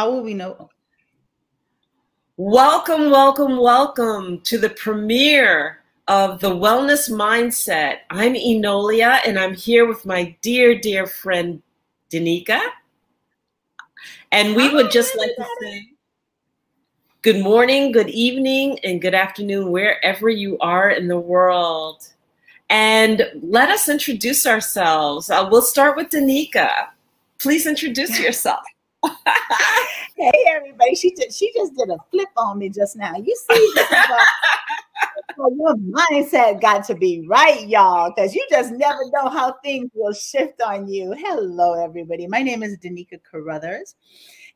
How will we know? Welcome, welcome, welcome to the premiere of the Wellness Mindset. I'm Enolia, and I'm here with my dear, dear friend Denika. And we would just like to say good morning, good evening, and good afternoon, wherever you are in the world. And let us introduce ourselves. Uh, we'll start with Denika. Please introduce yourself. hey everybody, she just she just did a flip on me just now. You see, your mindset got to be right, y'all, because you just never know how things will shift on you. Hello, everybody. My name is Denika Carruthers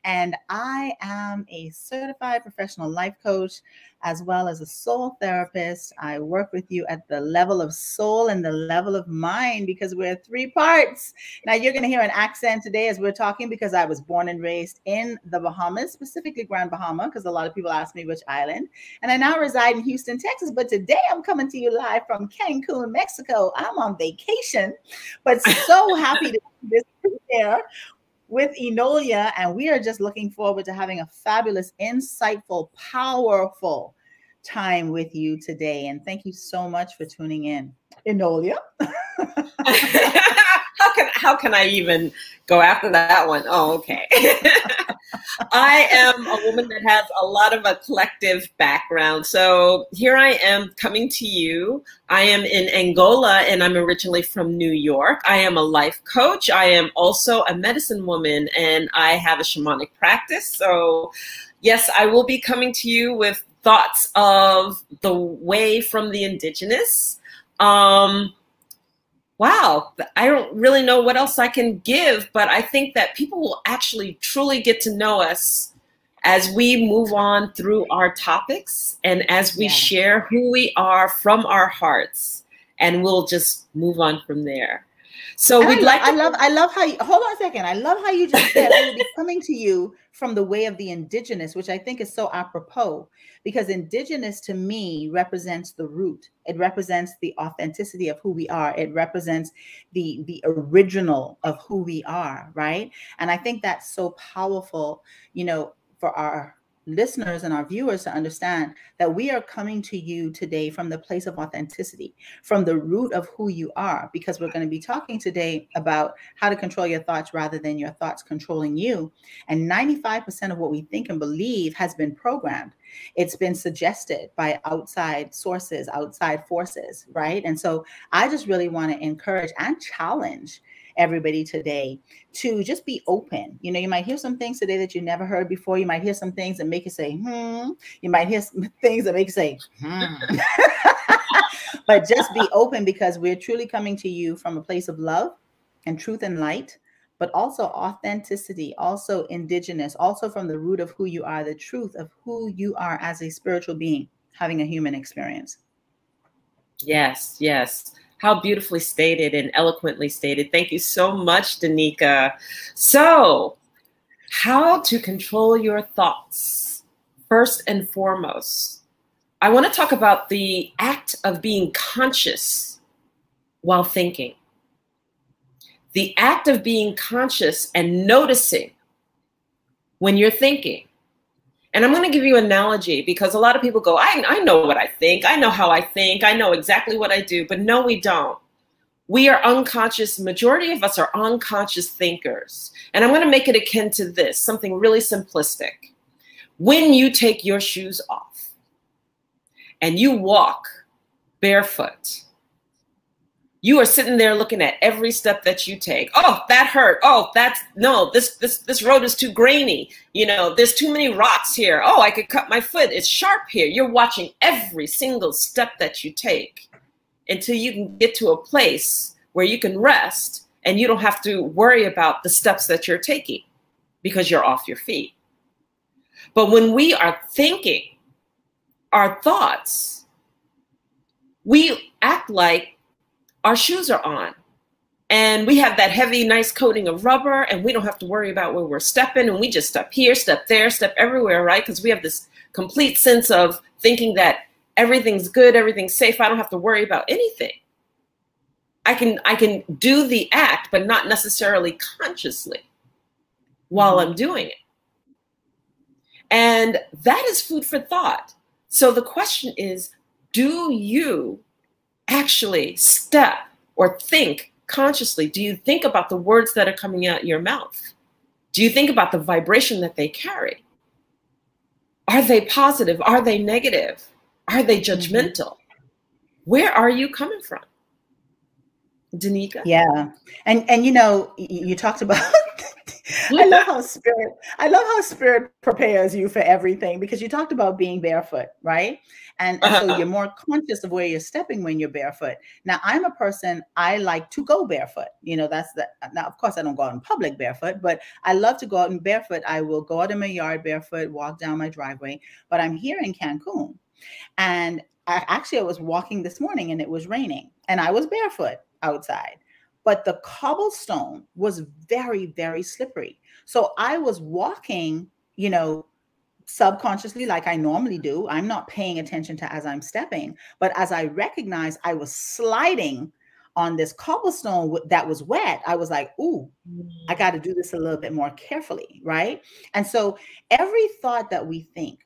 and I am a certified professional life coach as well as a soul therapist. I work with you at the level of soul and the level of mind because we're three parts. Now, you're going to hear an accent today as we're talking because I was born and raised in the Bahamas, specifically Grand Bahama, because a lot of people ask me which island. And I now reside in Houston, Texas. But today I'm coming to you live from Cancun, Mexico. I'm on vacation, but so happy to be here with Enolia, and we are just looking forward to having a fabulous, insightful, powerful time with you today. And thank you so much for tuning in. Enolia. how can how can I even go after that one? Oh, okay. I am a woman that has a lot of a collective background. So here I am coming to you. I am in Angola and I'm originally from New York. I am a life coach. I am also a medicine woman and I have a shamanic practice. So yes, I will be coming to you with thoughts of the way from the indigenous. Um, wow, I don't really know what else I can give, but I think that people will actually truly get to know us as we move on through our topics and as we yeah. share who we are from our hearts, and we'll just move on from there. So and we'd I like. I love. I love how you. Hold on a second. I love how you just said I will be coming to you from the way of the indigenous, which I think is so apropos because indigenous to me represents the root. It represents the authenticity of who we are. It represents the the original of who we are, right? And I think that's so powerful. You know, for our listeners and our viewers to understand that we are coming to you today from the place of authenticity, from the root of who you are, because we're going to be talking today about how to control your thoughts rather than your thoughts controlling you. And 95% of what we think and believe has been programmed. It's been suggested by outside sources, outside forces, right? And so I just really want to encourage and challenge everybody today to just be open. You know, you might hear some things today that you never heard before. You might hear some things that make you say, hmm. You might hear some things that make you say, hmm. but just be open because we're truly coming to you from a place of love and truth and light but also authenticity, also indigenous, also from the root of who you are, the truth of who you are as a spiritual being having a human experience. Yes, yes. How beautifully stated and eloquently stated. Thank you so much, Denika. So, how to control your thoughts. First and foremost, I want to talk about the act of being conscious while thinking. The act of being conscious and noticing when you're thinking. And I'm going to give you an analogy because a lot of people go, I, I know what I think. I know how I think. I know exactly what I do. But no, we don't. We are unconscious. Majority of us are unconscious thinkers. And I'm going to make it akin to this, something really simplistic. When you take your shoes off and you walk barefoot, you are sitting there looking at every step that you take. Oh that hurt. Oh that's no this this this road is too grainy. You know there's too many rocks here. Oh i could cut my foot. It's sharp here. You're watching every single step that you take until you can get to a place where you can rest and you don't have to worry about the steps that you're taking because you're off your feet. But when we are thinking our thoughts we act like our shoes are on. And we have that heavy nice coating of rubber and we don't have to worry about where we're stepping and we just step here step there step everywhere right? Because we have this complete sense of thinking that everything's good everything's safe. I don't have to worry about anything. I can i can do the act but not necessarily consciously while i'm doing it. And that is food for thought. So the question is do you actually step or think consciously? Do you think about the words that are coming out your mouth? Do you think about the vibration that they carry? Are they positive? Are they negative? Are they mm-hmm. judgmental? Where are you coming from? Denika? Yeah. And and you know, you talked about I love how spirit I love how spirit prepares you for everything because you talked about being barefoot, right? And, and so uh-huh. you're more conscious of where you're stepping when you're barefoot. Now I'm a person I like to go barefoot. You know, that's the now of course I don't go out in public barefoot, but I love to go out in barefoot. I will go out in my yard barefoot, walk down my driveway. But I'm here in Cancun. And I, actually I was walking this morning and it was raining and I was barefoot outside but the cobblestone was very, very slippery. So I was walking, you know, subconsciously like I normally do. I'm not paying attention to as I'm stepping, but as I recognized I was sliding on this cobblestone that was wet, I was like, ooh, I mm. got to do this a little bit more carefully, right? And so every thought that we think,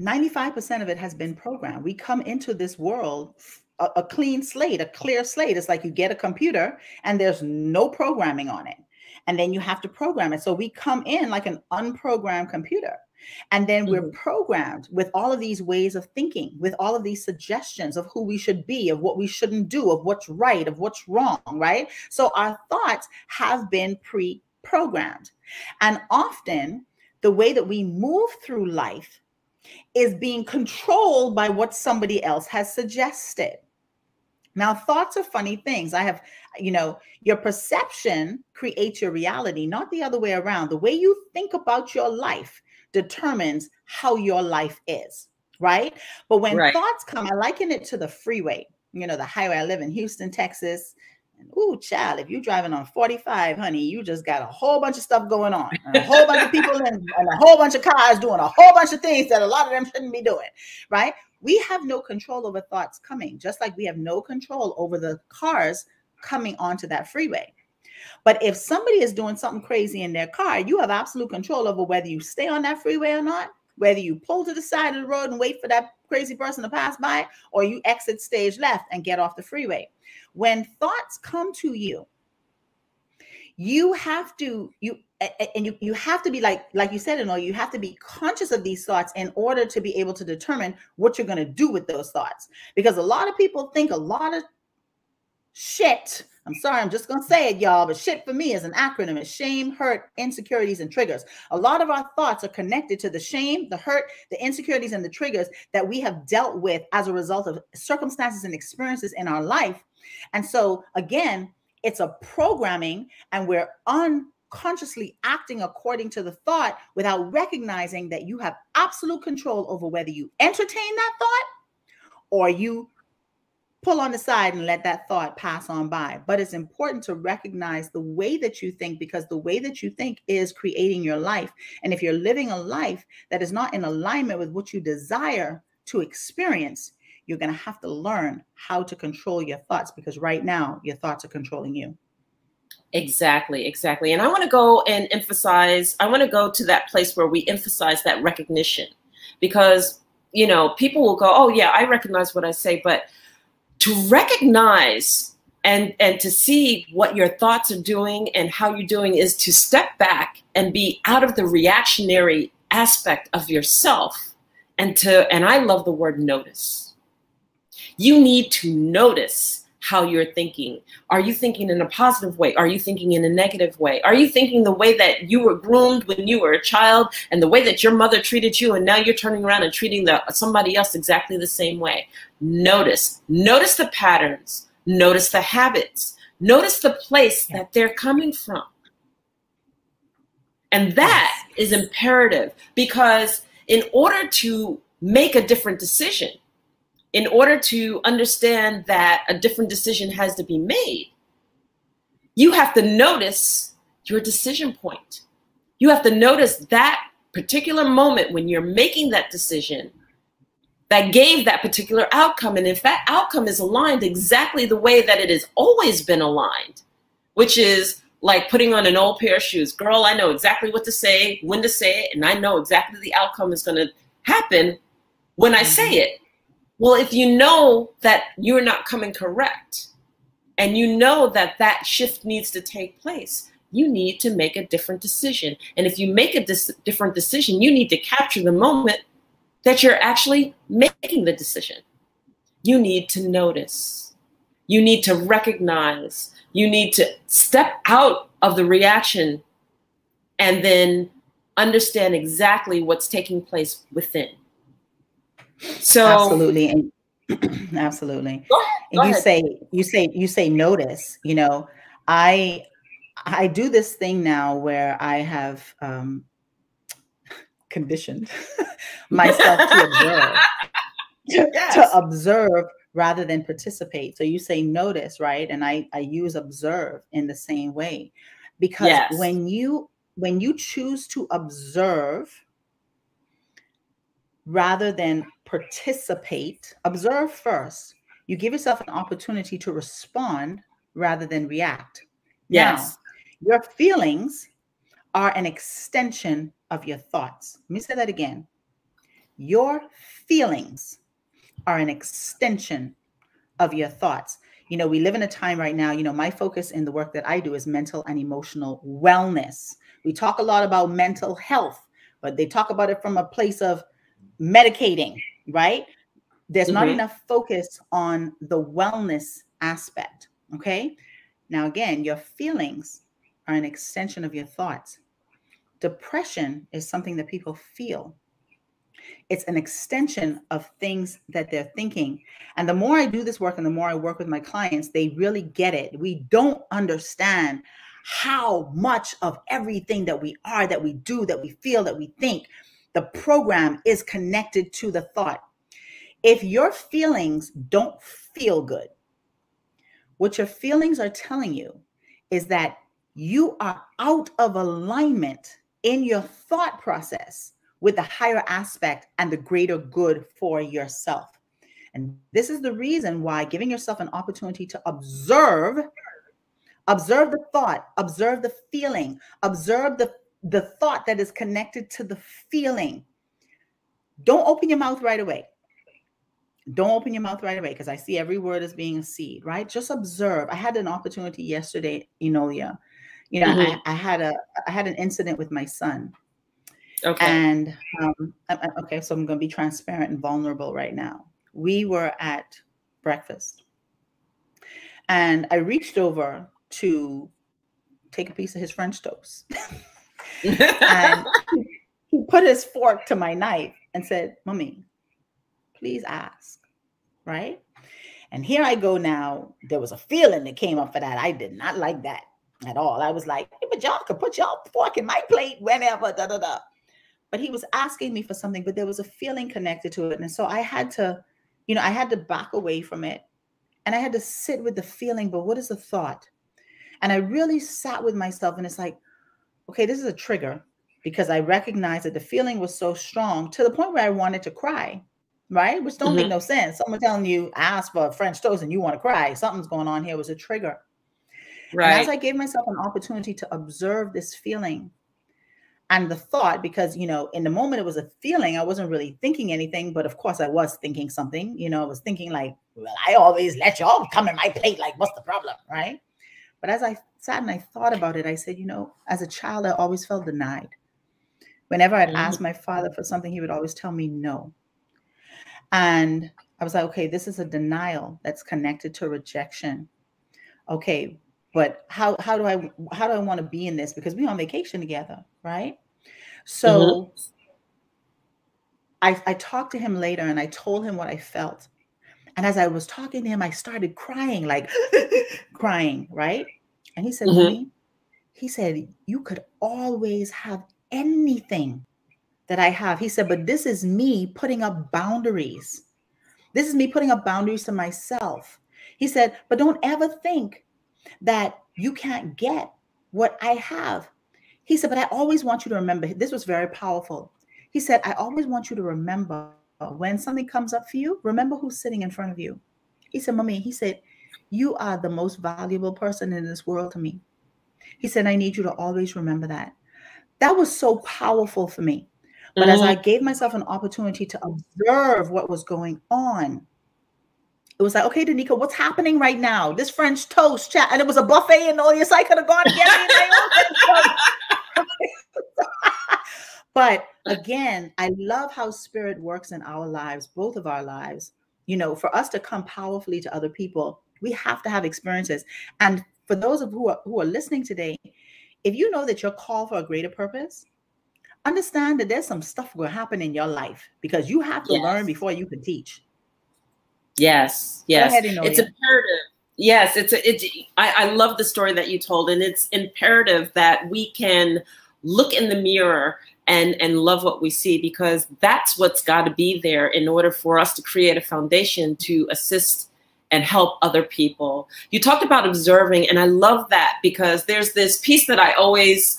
95% of it has been programmed. We come into this world a, a clean slate, a clear slate. It's like you get a computer and there's no programming on it. And then you have to program it. So we come in like an unprogrammed computer. And then we're mm-hmm. programmed with all of these ways of thinking, with all of these suggestions of who we should be, of what we shouldn't do, of what's right, of what's wrong, right? So our thoughts have been pre programmed. And often the way that we move through life is being controlled by what somebody else has suggested. Now, thoughts are funny things. I have, you know, your perception creates your reality, not the other way around. The way you think about your life determines how your life is, right? But when right. thoughts come, I liken it to the freeway, you know, the highway. I live in Houston, Texas. Ooh, child, if you're driving on 45, honey, you just got a whole bunch of stuff going on, a whole bunch of people and, and a whole bunch of cars doing a whole bunch of things that a lot of them shouldn't be doing, right? We have no control over thoughts coming, just like we have no control over the cars coming onto that freeway. But if somebody is doing something crazy in their car, you have absolute control over whether you stay on that freeway or not, whether you pull to the side of the road and wait for that crazy person to pass by, or you exit stage left and get off the freeway. When thoughts come to you, you have to you and you, you have to be like like you said you know you have to be conscious of these thoughts in order to be able to determine what you're going to do with those thoughts. Because a lot of people think a lot of shit i'm sorry i'm just going to say it y'all but shit for me is an acronym. It's shame hurt insecurities and triggers. A lot of our thoughts are connected to the shame the hurt the insecurities and the triggers that we have dealt with as a result of circumstances and experiences in our life. And so again it's a programming and we're unconsciously acting according to the thought without recognizing that you have absolute control over whether you entertain that thought or you pull on the side and let that thought pass on by. But it's important to recognize the way that you think because the way that you think is creating your life. And if you're living a life that is not in alignment with what you desire to experience, you're going to have to learn how to control your thoughts because right now your thoughts are controlling you. Exactly, exactly. And I want to go and emphasize, I want to go to that place where we emphasize that recognition because, you know, people will go, oh, yeah, I recognize what I say, but to recognize and and to see what your thoughts are doing and how you're doing is to step back and be out of the reactionary aspect of yourself and to and I love the word notice you need to notice how you're thinking. Are you thinking in a positive way? Are you thinking in a negative way? Are you thinking the way that you were groomed when you were a child and the way that your mother treated you and now you're turning around and treating the, somebody else exactly the same way? Notice. Notice the patterns. Notice the habits. Notice the place that they're coming from. And that is imperative because in order to make a different decision, in order to understand that a different decision has to be made, you have to notice your decision point. You have to notice that particular moment when you're making that decision that gave that particular outcome. And if that outcome is aligned exactly the way that it has always been aligned, which is like putting on an old pair of shoes. Girl, I know exactly what to say, when to say it, and I know exactly the outcome is going to happen when I say mm-hmm. it. Well, if you know that you're not coming correct and you know that that shift needs to take place, you need to make a different decision. And if you make a different decision, you need to capture the moment that you're actually making the decision. You need to notice. You need to recognize. You need to step out of the reaction and then understand exactly what's taking place within. So absolutely, and absolutely. Go ahead, go and you ahead. say you say you say notice. You know, I I do this thing now where I have um, conditioned myself to observe, to, yes. to observe rather than participate. So you say notice, right? And I I use observe in the same way because yes. when you when you choose to observe rather than participate, observe first. You give yourself an opportunity to respond rather than react. Yes. Now, your feelings are an extension of your thoughts. Let me say that again. Your feelings are an extension of your thoughts. You know, we live in a time right now, you know, my focus in the work that I do is mental and emotional wellness. We talk a lot about mental health, but they talk about it from a place of medicating, right? There's mm-hmm. not enough focus on the wellness aspect. Okay. Now, again, your feelings are an extension of your thoughts. Depression is something that people feel. It's an extension of things that they're thinking. And the more I do this work and the more I work with my clients, they really get it. We don't understand how much of everything that we are, that we do, that we feel, that we think, the program is connected to the thought. If your feelings don't feel good, what your feelings are telling you is that you are out of alignment in your thought process with the higher aspect and the greater good for yourself. And this is the reason why giving yourself an opportunity to observe, observe the thought, observe the feeling, observe the the thought that is connected to the feeling. Don't open your mouth right away. Don't open your mouth right away because I see every word as being a seed, right? Just observe. I had an opportunity yesterday, Enolia. You know, mm-hmm. I, I, had a I had an incident with my son. Okay. And um, okay, so I'm going to be transparent and vulnerable right now. We were at breakfast, and I reached over to take a piece of his French toast. and he put his fork to my knife and said, Mommy, please ask. Right? And here I go now. There was a feeling that came up for that. I did not like that at all. I was like, hey, but y'all could put y'all fork in my plate whenever, da da da. But he was asking me for something, but there was a feeling connected to it. And so I had to, you know, I had to back away from it and I had to sit with the feeling, but what is the thought? And I really sat with myself and it's like, okay, this is a trigger because I recognized that the feeling was so strong to the point where I wanted to cry, right? Which don't mm-hmm. make no sense. Someone telling you, ask for French toast and you want to cry. Something's going on here was a trigger. Right. And as I gave myself an opportunity to observe this feeling and the thought, because, you know, in the moment it was a feeling, I wasn't really thinking anything, but of course I was thinking something, you know, I was thinking like, well, I always let y'all come in my plate. Like, what's the problem? Right. But as I sat and I thought about it, I said, you know, as a child, I always felt denied. Whenever I'd mm-hmm. ask my father for something, he would always tell me no. And I was like, okay, this is a denial that's connected to rejection. Okay, but how how do I how do I want to be in this? Because we're on vacation together, right? So mm-hmm. I, I talked to him later and I told him what I felt. And as I was talking to him, I started crying, like crying, right? And he said, mm-hmm. he said, you could always have anything that I have. He said, but this is me putting up boundaries. This is me putting up boundaries to myself. He said, but don't ever think that you can't get what I have. He said, but I always want you to remember, this was very powerful. He said, I always want you to remember when something comes up for you, remember who's sitting in front of you. He said, Mommy, he said, You are the most valuable person in this world to me. He said, I need you to always remember that. That was so powerful for me. But mm-hmm. as I gave myself an opportunity to observe what was going on, it was like, okay, Denika, what's happening right now? This French toast chat, and it was a buffet and all this. I could have gone and get but uh, again, I love how spirit works in our lives, both of our lives. You know, for us to come powerfully to other people, we have to have experiences. And for those of who are who are listening today, if you know that you're called for a greater purpose, understand that there's some stuff will happen in your life because you have to yes. learn before you can teach. Yes, yes. Ahead, it's imperative. Yes, it's a, it's. I, I love the story that you told, and it's imperative that we can look in the mirror and and love what we see because that's what's got to be there in order for us to create a foundation to assist and help other people. You talked about observing, and I love that because there's this piece that I always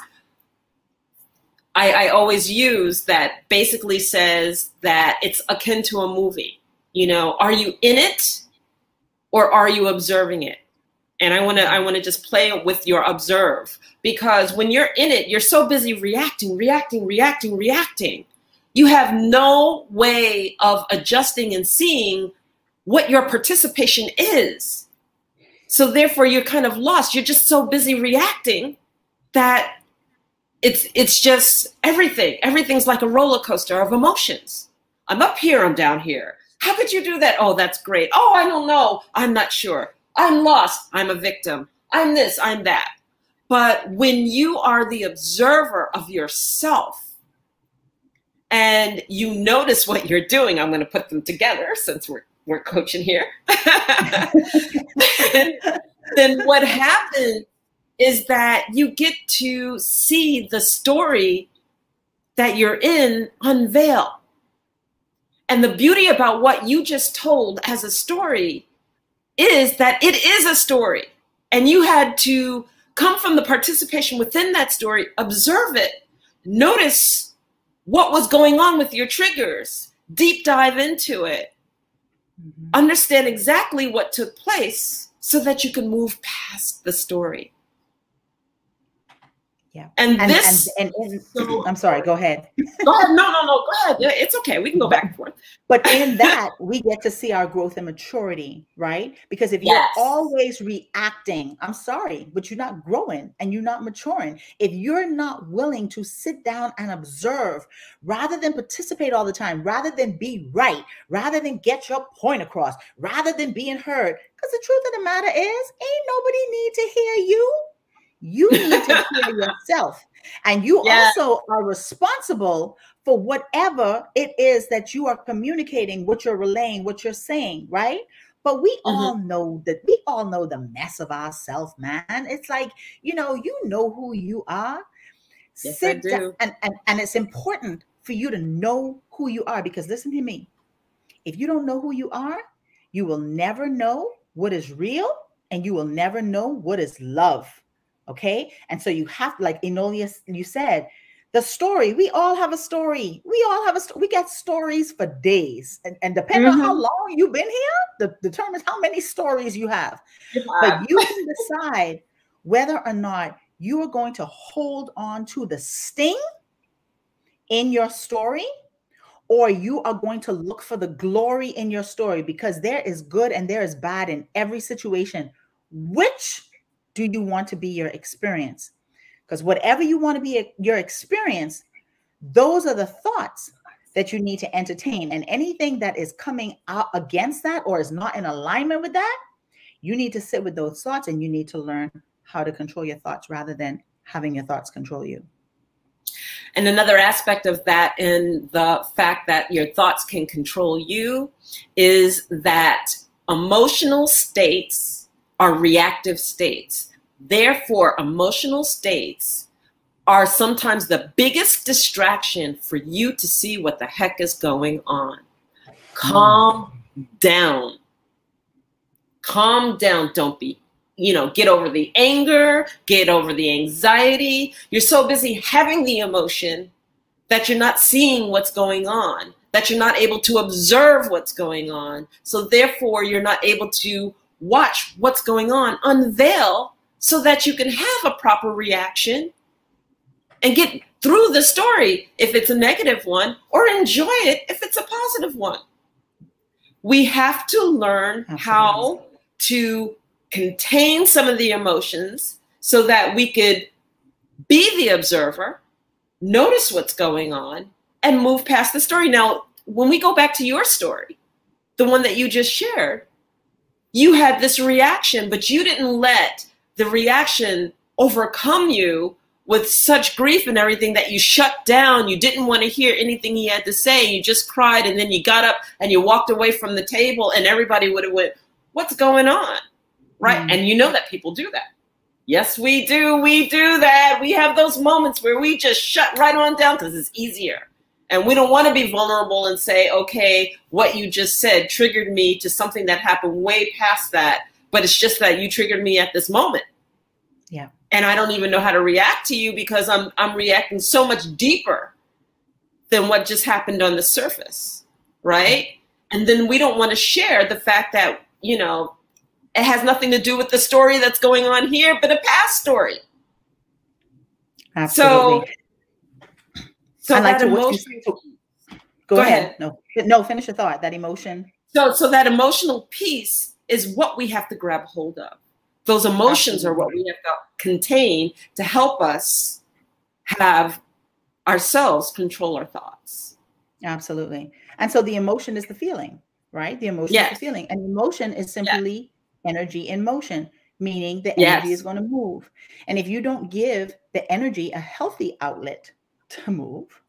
I, I always use that basically says that it's akin to a movie. You know, are you in it or are you observing it? And I want to I want to just play with your observe because when you're in it, you're so busy reacting, reacting, reacting, reacting. You have no way of adjusting and seeing what your participation is. So therefore you're kind of lost. You're just so busy reacting that it's it's just everything. Everything's like a roller coaster of emotions. I'm up here, I'm down here. How could you do that? Oh, that's great. Oh, I don't know. I'm not sure. I'm lost. I'm a victim. I'm this, I'm that. But when you are the observer of yourself and you notice what you're doing, I'm going to put them together since we're we're coaching here. then, then what happens is that you get to see the story that you're in unveil. And the beauty about what you just told as a story is that it is a story. And you had to come from the participation within that story, observe it, notice what was going on with your triggers, deep dive into it, mm-hmm. understand exactly what took place so that you can move past the story. Yeah. And, and this, and, and, and so, I'm sorry, go ahead. go ahead. No, no, no, go ahead. It's okay. We can go back and forth. But in that, we get to see our growth and maturity, right? Because if you're always reacting, I'm sorry, but you're not growing and you're not maturing. If you're not willing to sit down and observe rather than participate all the time, rather than be right, rather than get your point across, rather than being heard, because the truth of the matter is, ain't nobody need to hear you. You need to hear yourself. And you yeah. also are responsible for whatever it is that you are communicating, what you're relaying, what you're saying, right? But we mm-hmm. all know that we all know the mess of ourselves, man. It's like, you know, you know who you are. Yes, Sit I do. Down, and, and, and it's important for you to know who you are because listen to me. If you don't know who you are, you will never know what is real and you will never know what is love. Okay. And so you have, like Enolia, you said, the story, we all have a story. We all have a story. We get stories for days. And, and depending mm-hmm. on how mm-hmm. long you've been here, the, determines how many stories you have. Yeah. But you can decide whether or not you are going to hold on to the sting in your story or you are going to look for the glory in your story because there is good and there is bad in every situation. Which do you want to be your experience? Because whatever you want to be your experience, those are the thoughts that you need to entertain. And anything that is coming out against that or is not in alignment with that, you need to sit with those thoughts and you need to learn how to control your thoughts rather than having your thoughts control you. And another aspect of that, in the fact that your thoughts can control you, is that emotional states are reactive states. Therefore, emotional states are sometimes the biggest distraction for you to see what the heck is going on. Calm down. Calm down. Don't be, you know, get over the anger, get over the anxiety. You're so busy having the emotion that you're not seeing what's going on, that you're not able to observe what's going on. So, therefore, you're not able to watch what's going on, unveil so that you can have a proper reaction and get through the story if it's a negative one or enjoy it if it's a positive one. We have to learn Absolutely. how to contain some of the emotions so that we could be the observer, notice what's going on, and move past the story. Now, when we go back to your story, the one that you just shared, you had this reaction, but you didn't let the reaction overcome you with such grief and everything that you shut down. You didn't want to hear anything he had to say. You just cried and then you got up and you walked away from the table and everybody would have went, what's going on? Right. Mm-hmm. And you know that people do that. Yes, we do. We do that. We have those moments where we just shut right on down because it's easier. And we don't want to be vulnerable and say, okay, what you just said triggered me to something that happened way past that. But it's just that you triggered me at this moment. Yeah. And I don't even know how to react to you because I'm I'm reacting so much deeper than what just happened on the surface. Right. And then we don't want to share the fact that, you know, it has nothing to do with the story that's going on here, but a past story. Absolutely. So, so like that emotion. Go, go ahead. ahead. No, no, finish your thought. That emotion. So, so that emotional piece is what we have to grab hold of. Those emotions Absolutely. are what we have to contain to help us have ourselves control our thoughts. Absolutely. And so the emotion is the feeling, right? The emotion yes. is the feeling. And emotion is simply energy in motion, meaning the energy yes. is going to move. And if you don't give the energy a healthy outlet to move,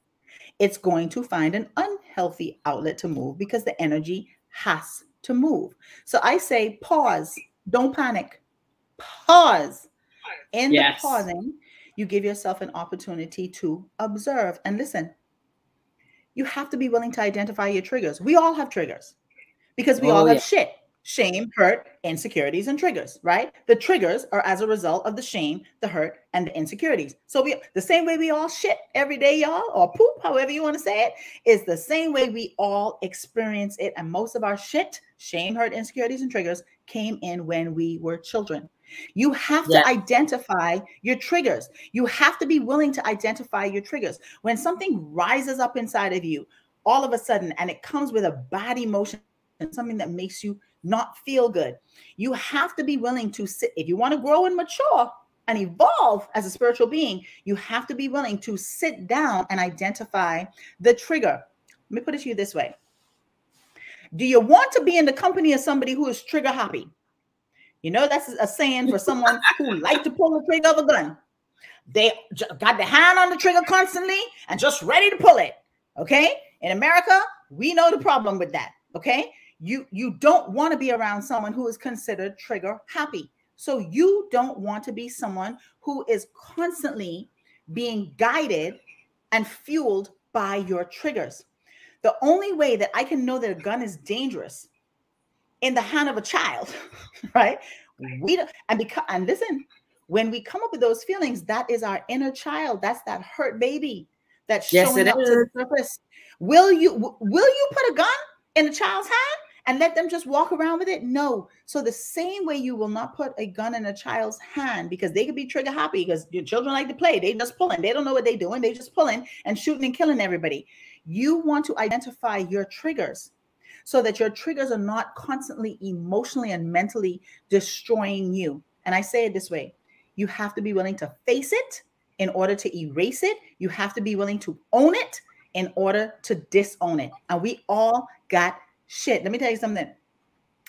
it's going to find an unhealthy outlet to move because the energy has to move. So I say pause, don't panic. Pause. In yes. the pausing, you give yourself an opportunity to observe and listen. You have to be willing to identify your triggers. We all have triggers because we oh, all have yeah. shit shame, hurt, insecurities, and triggers, right? The triggers are as a result of the shame, the hurt, and the insecurities. So we the same way we all shit every day, y'all, or poop, however you want to say it, is the same way we all experience it. And most of our shit, shame, hurt, insecurities, and triggers came in when we were children. You have to identify your triggers. You have to be willing to identify your triggers. When something rises up inside of you, all of a sudden, and it comes with a bad emotion, and something that makes you not feel good. You have to be willing to sit. If you want to grow and mature and evolve as a spiritual being, you have to be willing to sit down and identify the trigger. Let me put it to you this way Do you want to be in the company of somebody who is trigger happy? You know, that's a saying for someone who like to pull the trigger of a gun. They got the hand on the trigger constantly and just ready to pull it. Okay. In America, we know the problem with that. Okay you you don't want to be around someone who is considered trigger happy. So you don't want to be someone who is constantly being guided and fueled by your triggers. The only way that i can know that a gun is dangerous in the hand of a child right? We don't and because and listen when we come up with those feelings that is our inner child. That's that hurt baby that's yes, showing up is. to the surface. Will you will you put a gun in a child's hand and let them just walk around with it? No. So the same way you will not put a gun in a child's hand because they could be trigger happy because your children like to play. They just pulling. They don't know what they're doing. They just pulling and shooting and killing everybody. You want to identify your triggers so that your triggers are not constantly emotionally and mentally destroying you. And I say it this way you have to be willing to face it in order to erase it. You have to be willing to own it in order to disown it. And we all got shit. Let me tell you something.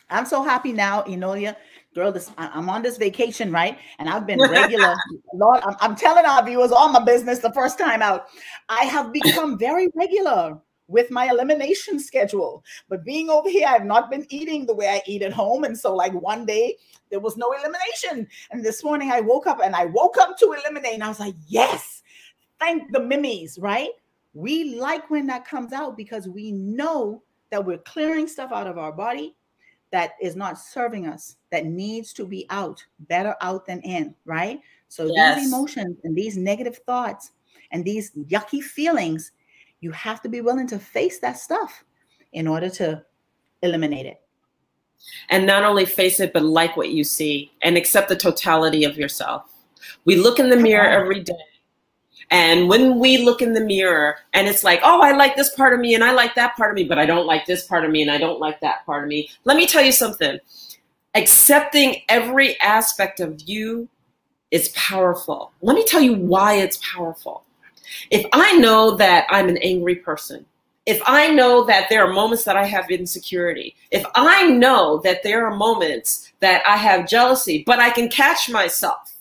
I'm so happy now, Enolia. Girl, this I'm on this vacation, right? And I've been regular. Lord, I'm, I'm telling our viewers all my business the first time out. I have become very regular with my elimination schedule. But being over here, I've not been eating the way I eat at home. And so, like one day, there was no elimination. And this morning, I woke up and I woke up to eliminate. And I was like, yes, thank the mimmies, right? We like when that comes out because we know that we're clearing stuff out of our body that is not serving us, that needs to be out, better out than in, right? So yes. these emotions and these negative thoughts and these yucky feelings, you have to be willing to face that stuff in order to eliminate it. And not only face it, but like what you see and accept the totality of yourself. We look in the mirror every day. And when we look in the mirror and it's like, oh, I like this part of me and I like that part of me, but I don't like this part of me and I don't like that part of me. Let me tell you something. Accepting every aspect of you is powerful. Let me tell you why it's powerful. If I know that I'm an angry person, if I know that there are moments that I have insecurity, if I know that there are moments that I have jealousy, but I can catch myself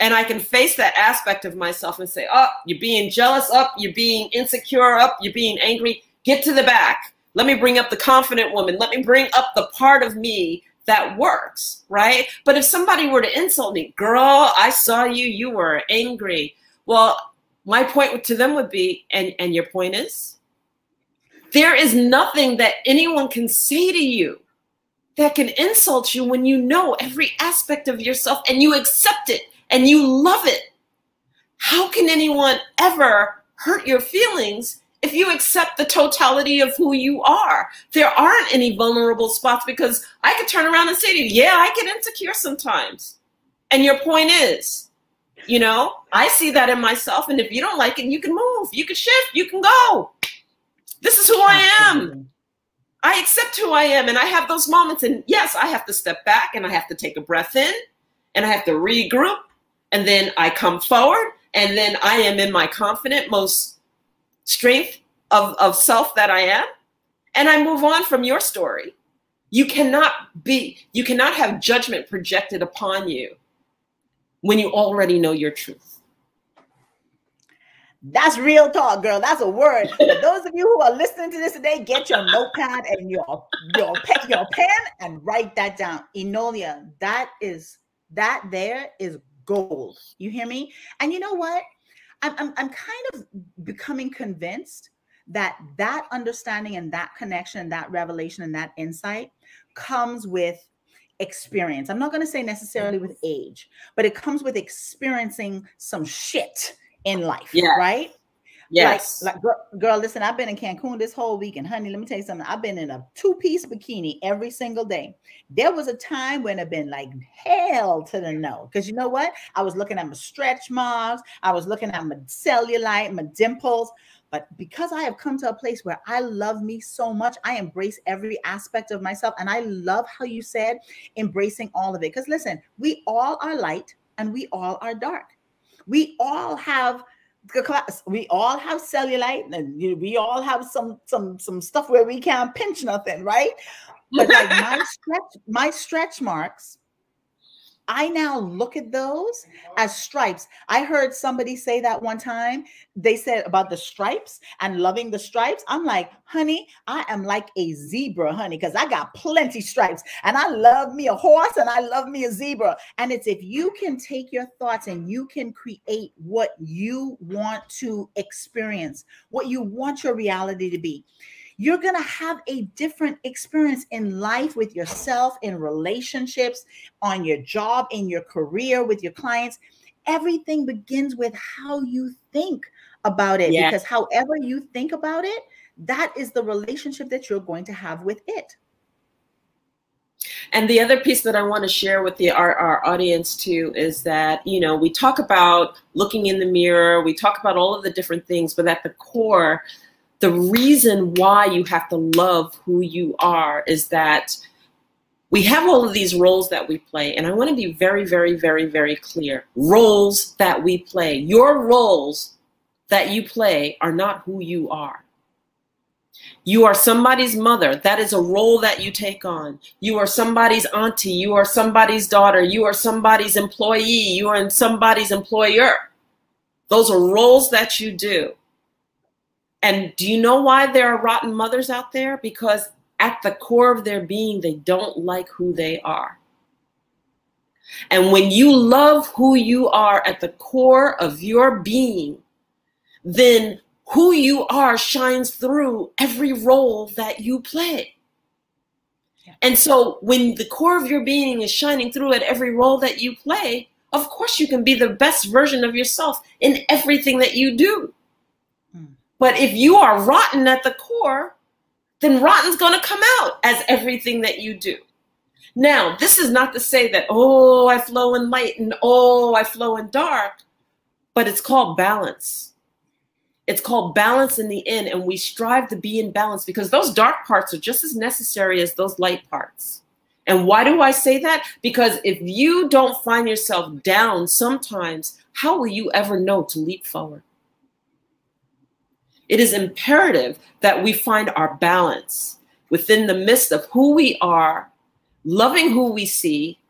and I can face that aspect of myself and say, oh, you're being jealous, up, oh, you're being insecure, up, you're being angry, get to the back. Let me bring up the confident woman. Let me bring up the part of me that works, right? But if somebody were to insult me, girl, I saw you, you were angry. Well, my point to them would be, and, and your point is? There is nothing that anyone can say to you that can insult you when you know every aspect of yourself and you accept it and you love it. How can anyone ever hurt your feelings if you accept the totality of who you are? There aren't any vulnerable spots because I could turn around and say to you, yeah, I get insecure sometimes. And your point is, you know, I see that in myself. And if you don't like it, you can move, you can shift, you can go. This is who I am. I accept who I am. And I have those moments. And yes, I have to step back and I have to take a breath in and I have to regroup. And then I come forward. And then I am in my confident, most strength of, of self that I am. And I move on from your story. You cannot be, you cannot have judgment projected upon you when you already know your truth. That's real talk, girl. That's a word. For those of you who are listening to this today, get your notepad and your your pen, your pen and write that down. Enolia, that is that there is gold. You hear me? And you know what? I'm, I'm, I'm kind of becoming convinced that that understanding and that connection and that revelation and that insight comes with experience. I'm not going to say necessarily with age, but it comes with experiencing some shit in life, yeah. right? Yes. Like, like girl, girl, listen, I've been in Cancun this whole week, and honey, let me tell you something. I've been in a two-piece bikini every single day. There was a time when it been like hell to the no, because you know what? I was looking at my stretch marks, I was looking at my cellulite, my dimples. But because I have come to a place where I love me so much, I embrace every aspect of myself. And I love how you said embracing all of it. Because listen, we all are light and we all are dark. We all have class. We all have cellulite, and we all have some some some stuff where we can't pinch nothing, right? But like my stretch, my stretch marks I now look at those mm-hmm. as stripes. I heard somebody say that one time. They said about the stripes and loving the stripes. I'm like, honey, I am like a zebra, honey, because I got plenty stripes and I love me a horse and I love me a zebra. And it's if you can take your thoughts and you can create what you want to experience, what you want your reality to be you're going to have a different experience in life with yourself, in relationships, on your job, in your career, with your clients. Everything begins with how you think about it yeah. because however you think about it, that is the relationship that you're going to have with it. And the other piece that I want to share with the our, our audience too is that, you know, we talk about looking in the mirror, we talk about all of the different things, but at the core, the reason why you have to love who you are is that we have all of these roles that we play. And I want to be very, very, very, very clear. Roles that we play. Your roles that you play are not who you are. You are somebody's mother. That is a role that you take on. You are somebody's auntie. You are somebody's daughter. You are somebody's employee. You are somebody's employer. Those are roles that you do. And do you know why there are rotten mothers out there? Because at the core of their being, they don't like who they are. And when you love who you are at the core of your being, then who you are shines through every role that you play. And so when the core of your being is shining through at every role that you play, of course you can be the best version of yourself in everything that you do. But if you are rotten at the core, then rotten's going to come out as everything that you do. Now, this is not to say that, oh, I flow in light and oh, I flow in dark, but it's called balance. It's called balance in the end, and we strive to be in balance because those dark parts are just as necessary as those light parts. And why do I say that? Because if you don't find yourself down sometimes, how will you ever know to leap forward? It is imperative that we find our balance within the midst of who we are, loving who we see,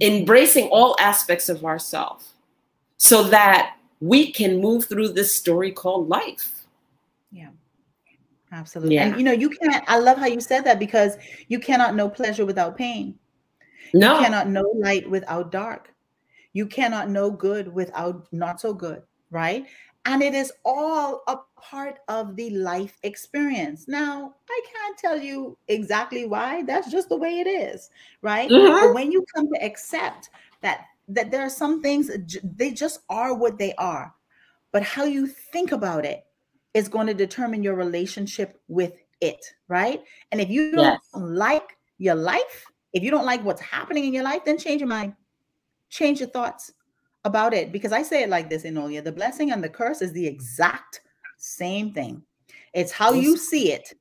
embracing all aspects of ourselves so that we can move through this story called life. Yeah. Absolutely. Yeah. And you know, you can't I love how you said that because you cannot know pleasure without pain. No. You cannot know light without dark. You cannot know good without not so good, right? And it is all a part of the life experience. Now, I can't tell you exactly why. That's just the way it is, right? Mm-hmm. But when you come to accept that that there are some things they just are what they are. But how you think about it is going to determine your relationship with it, right? And if you don't yes. like your life, if you don't like what's happening in your life, then change your mind. Change your thoughts about it because I say it like this, Enolia the blessing and the curse is the exact same thing. It's how you see it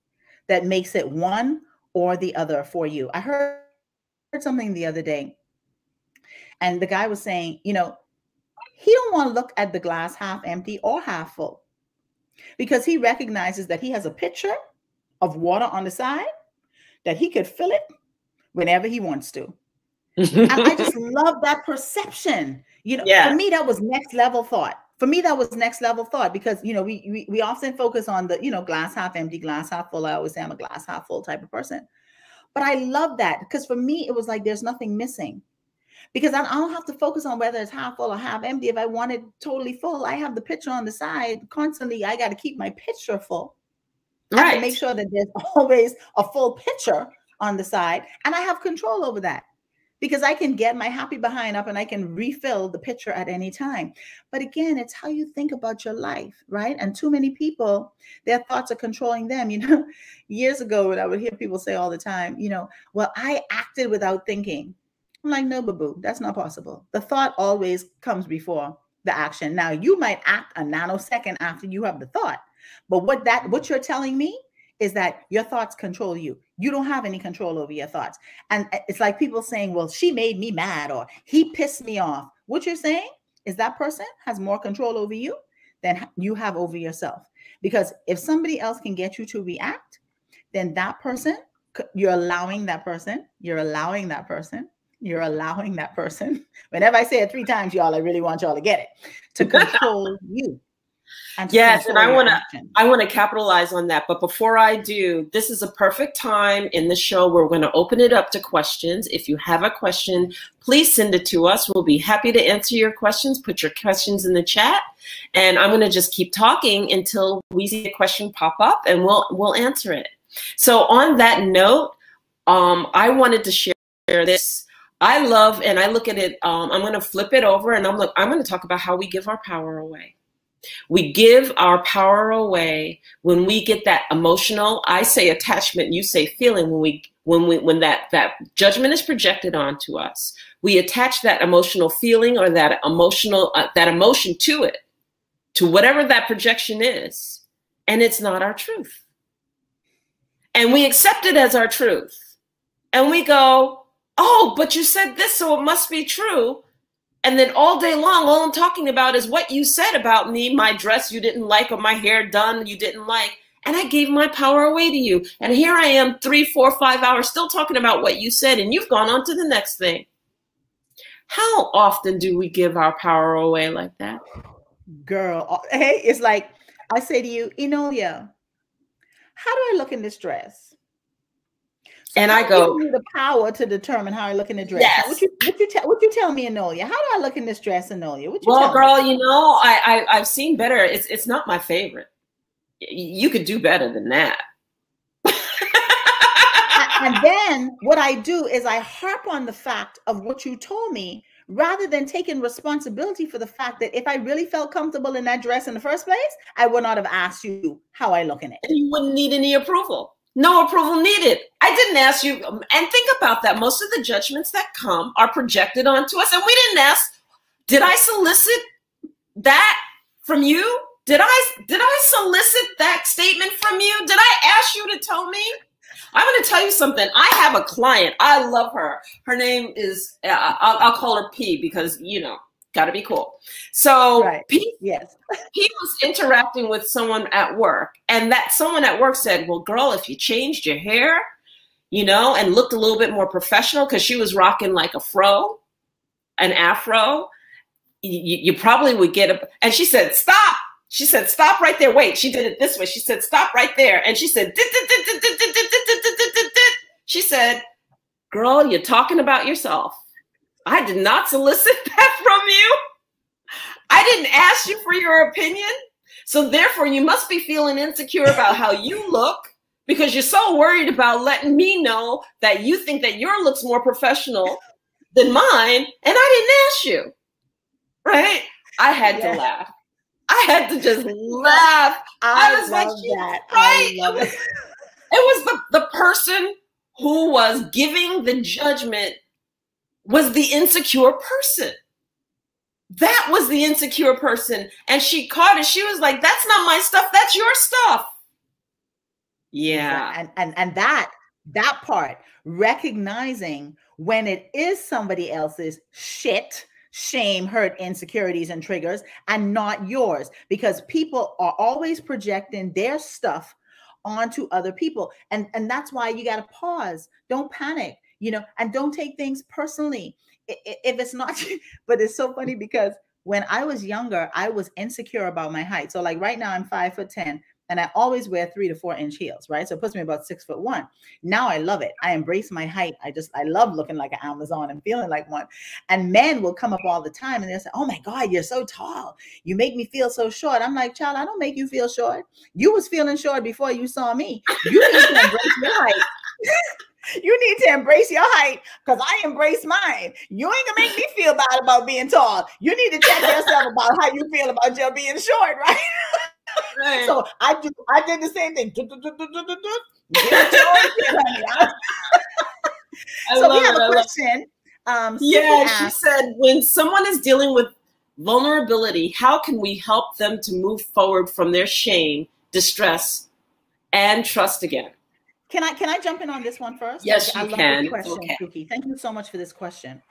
that makes it one or the other for you. I heard something the other day, and the guy was saying, you know, he don't want to look at the glass half empty or half full because he recognizes that he has a pitcher of water on the side that he could fill it whenever he wants to. and I just love that perception you know, yeah. for me, that was next level thought. For me, that was next level thought because you know we, we we often focus on the you know glass half empty, glass half full. I always say I'm a glass half full type of person, but I love that because for me it was like there's nothing missing because I don't have to focus on whether it's half full or half empty. If I want it totally full, I have the pitcher on the side constantly. I got to keep my pitcher full. Right. make sure that there's always a full pitcher on the side, and I have control over that because I can get my happy behind up and I can refill the pitcher at any time. But again, it's how you think about your life, right? And too many people, their thoughts are controlling them. You know, years ago, when I would hear people say all the time, you know, well, I acted without thinking. I'm like, no, boo, that's not possible. The thought always comes before the action. Now, you might act a nanosecond after you have the thought, but what that what you're telling me is that your thoughts control you. You don't have any control over your thoughts. And uh, it's like people saying, well, she made me mad or he pissed me off. What you're saying is that person has more control over you than you have over yourself. Because if somebody else can get you to react, then that person, you're allowing that person, you're allowing that person, you're allowing that person. Whenever I say it three times, y'all, I really want y'all to get it to control you. And yes, and I want to I want to capitalize on that. But before I do, this is a perfect time in the show where we're going to open it up to questions. If you have a question, please send it to us. We'll be happy to answer your questions. Put your questions in the chat, and I'm going to just keep talking until we see a question pop up, and we'll we'll answer it. So on that note, um, I wanted to share this. I love, and I look at it. Um, I'm going to flip it over, and I'm look. I'm going to talk about how we give our power away. We give our power away when we get that emotional, I say attachment, you say feeling when we when we when that that judgment is projected onto us. We attach that emotional feeling or that emotional uh, that emotion to it. To whatever that projection is, and it's not our truth. And we accept it as our truth. And we go, "Oh, but you said this, so it must be true." And then all day long, all I'm talking about is what you said about me, my dress you didn't like, or my hair done you didn't like. And I gave my power away to you. And here I am, three, four, five hours, still talking about what you said, and you've gone on to the next thing. How often do we give our power away like that? Girl, uh, hey, it's like I say to you, Enolia, how do I look in this dress? And I go the power to determine how I look in the dress. Yes. What you what you tell what you tell me, Enolia? How do I look in this dress, Enolia? What you well, girl, me? you know, I, I have seen better. It's it's not my favorite. You could do better than that. and then what I do is I harp on the fact of what you told me rather than taking responsibility for the fact that if I really felt comfortable in that dress in the first place, I would not have asked you how I look in it. And you wouldn't need any approval. No approval needed. I didn't ask you. And think about that. Most of the judgments that come are projected onto us, and we didn't ask. Did I solicit that from you? Did I did I solicit that statement from you? Did I ask you to tell me? I'm going to tell you something. I have a client. I love her. Her name is uh, I'll, I'll call her P because you know got to be cool. So right. P, yes, he was interacting with someone at work, and that someone at work said, "Well, girl, if you changed your hair, you know, and looked a little bit more professional, because she was rocking like a fro, an afro, you, you probably would get a." And she said, "Stop." She said, "Stop right there. Wait." She did it this way. She said, "Stop right there," and she said, "She said, girl, you're talking about yourself." I did not solicit that from you. I didn't ask you for your opinion. So therefore, you must be feeling insecure about how you look because you're so worried about letting me know that you think that your looks more professional than mine, and I didn't ask you. Right? I had yeah. to laugh. I had to just laugh. I, I was like, that. right? It was, it was the, the person who was giving the judgment was the insecure person. That was the insecure person. And she caught it. She was like, that's not my stuff. That's your stuff. Yeah. And and and that that part, recognizing when it is somebody else's shit, shame, hurt, insecurities, and triggers, and not yours. Because people are always projecting their stuff onto other people. And, and that's why you got to pause. Don't panic you know, and don't take things personally if it's not. but it's so funny because when I was younger, I was insecure about my height. So like right now, I'm five foot ten, and I always wear three to four inch heels, right? So it puts me about six foot one. Now I love it. I embrace my height. I just I love looking like an Amazon and feeling like one. And men will come up all the time and they'll say, "Oh my God, you're so tall. You make me feel so short." I'm like, "Child, I don't make you feel short. You was feeling short before you saw me. You need to embrace your height." You need to embrace your height because I embrace mine. You ain't gonna make me feel bad about being tall. You need to check yourself about how you feel about your being short, right? right. So I do. I did the same thing. so we have it. a question. Um, yeah, she said when someone is dealing with vulnerability, how can we help them to move forward from their shame, distress, and trust again? Can I can I jump in on this one first? Yes, you I can. question, okay. Thank you so much for this question.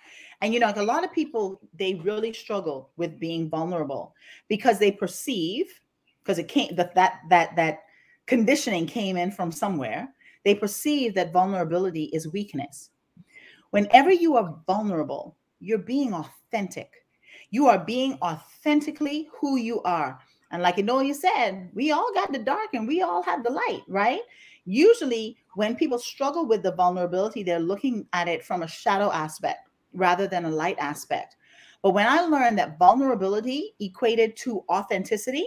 And you know, a lot of people they really struggle with being vulnerable because they perceive because it came that that that that conditioning came in from somewhere. They perceive that vulnerability is weakness. Whenever you are vulnerable, you're being authentic. You are being authentically who you are. And like you know, you said, we all got the dark and we all have the light, right? Usually, when people struggle with the vulnerability, they're looking at it from a shadow aspect rather than a light aspect. But when I learned that vulnerability equated to authenticity,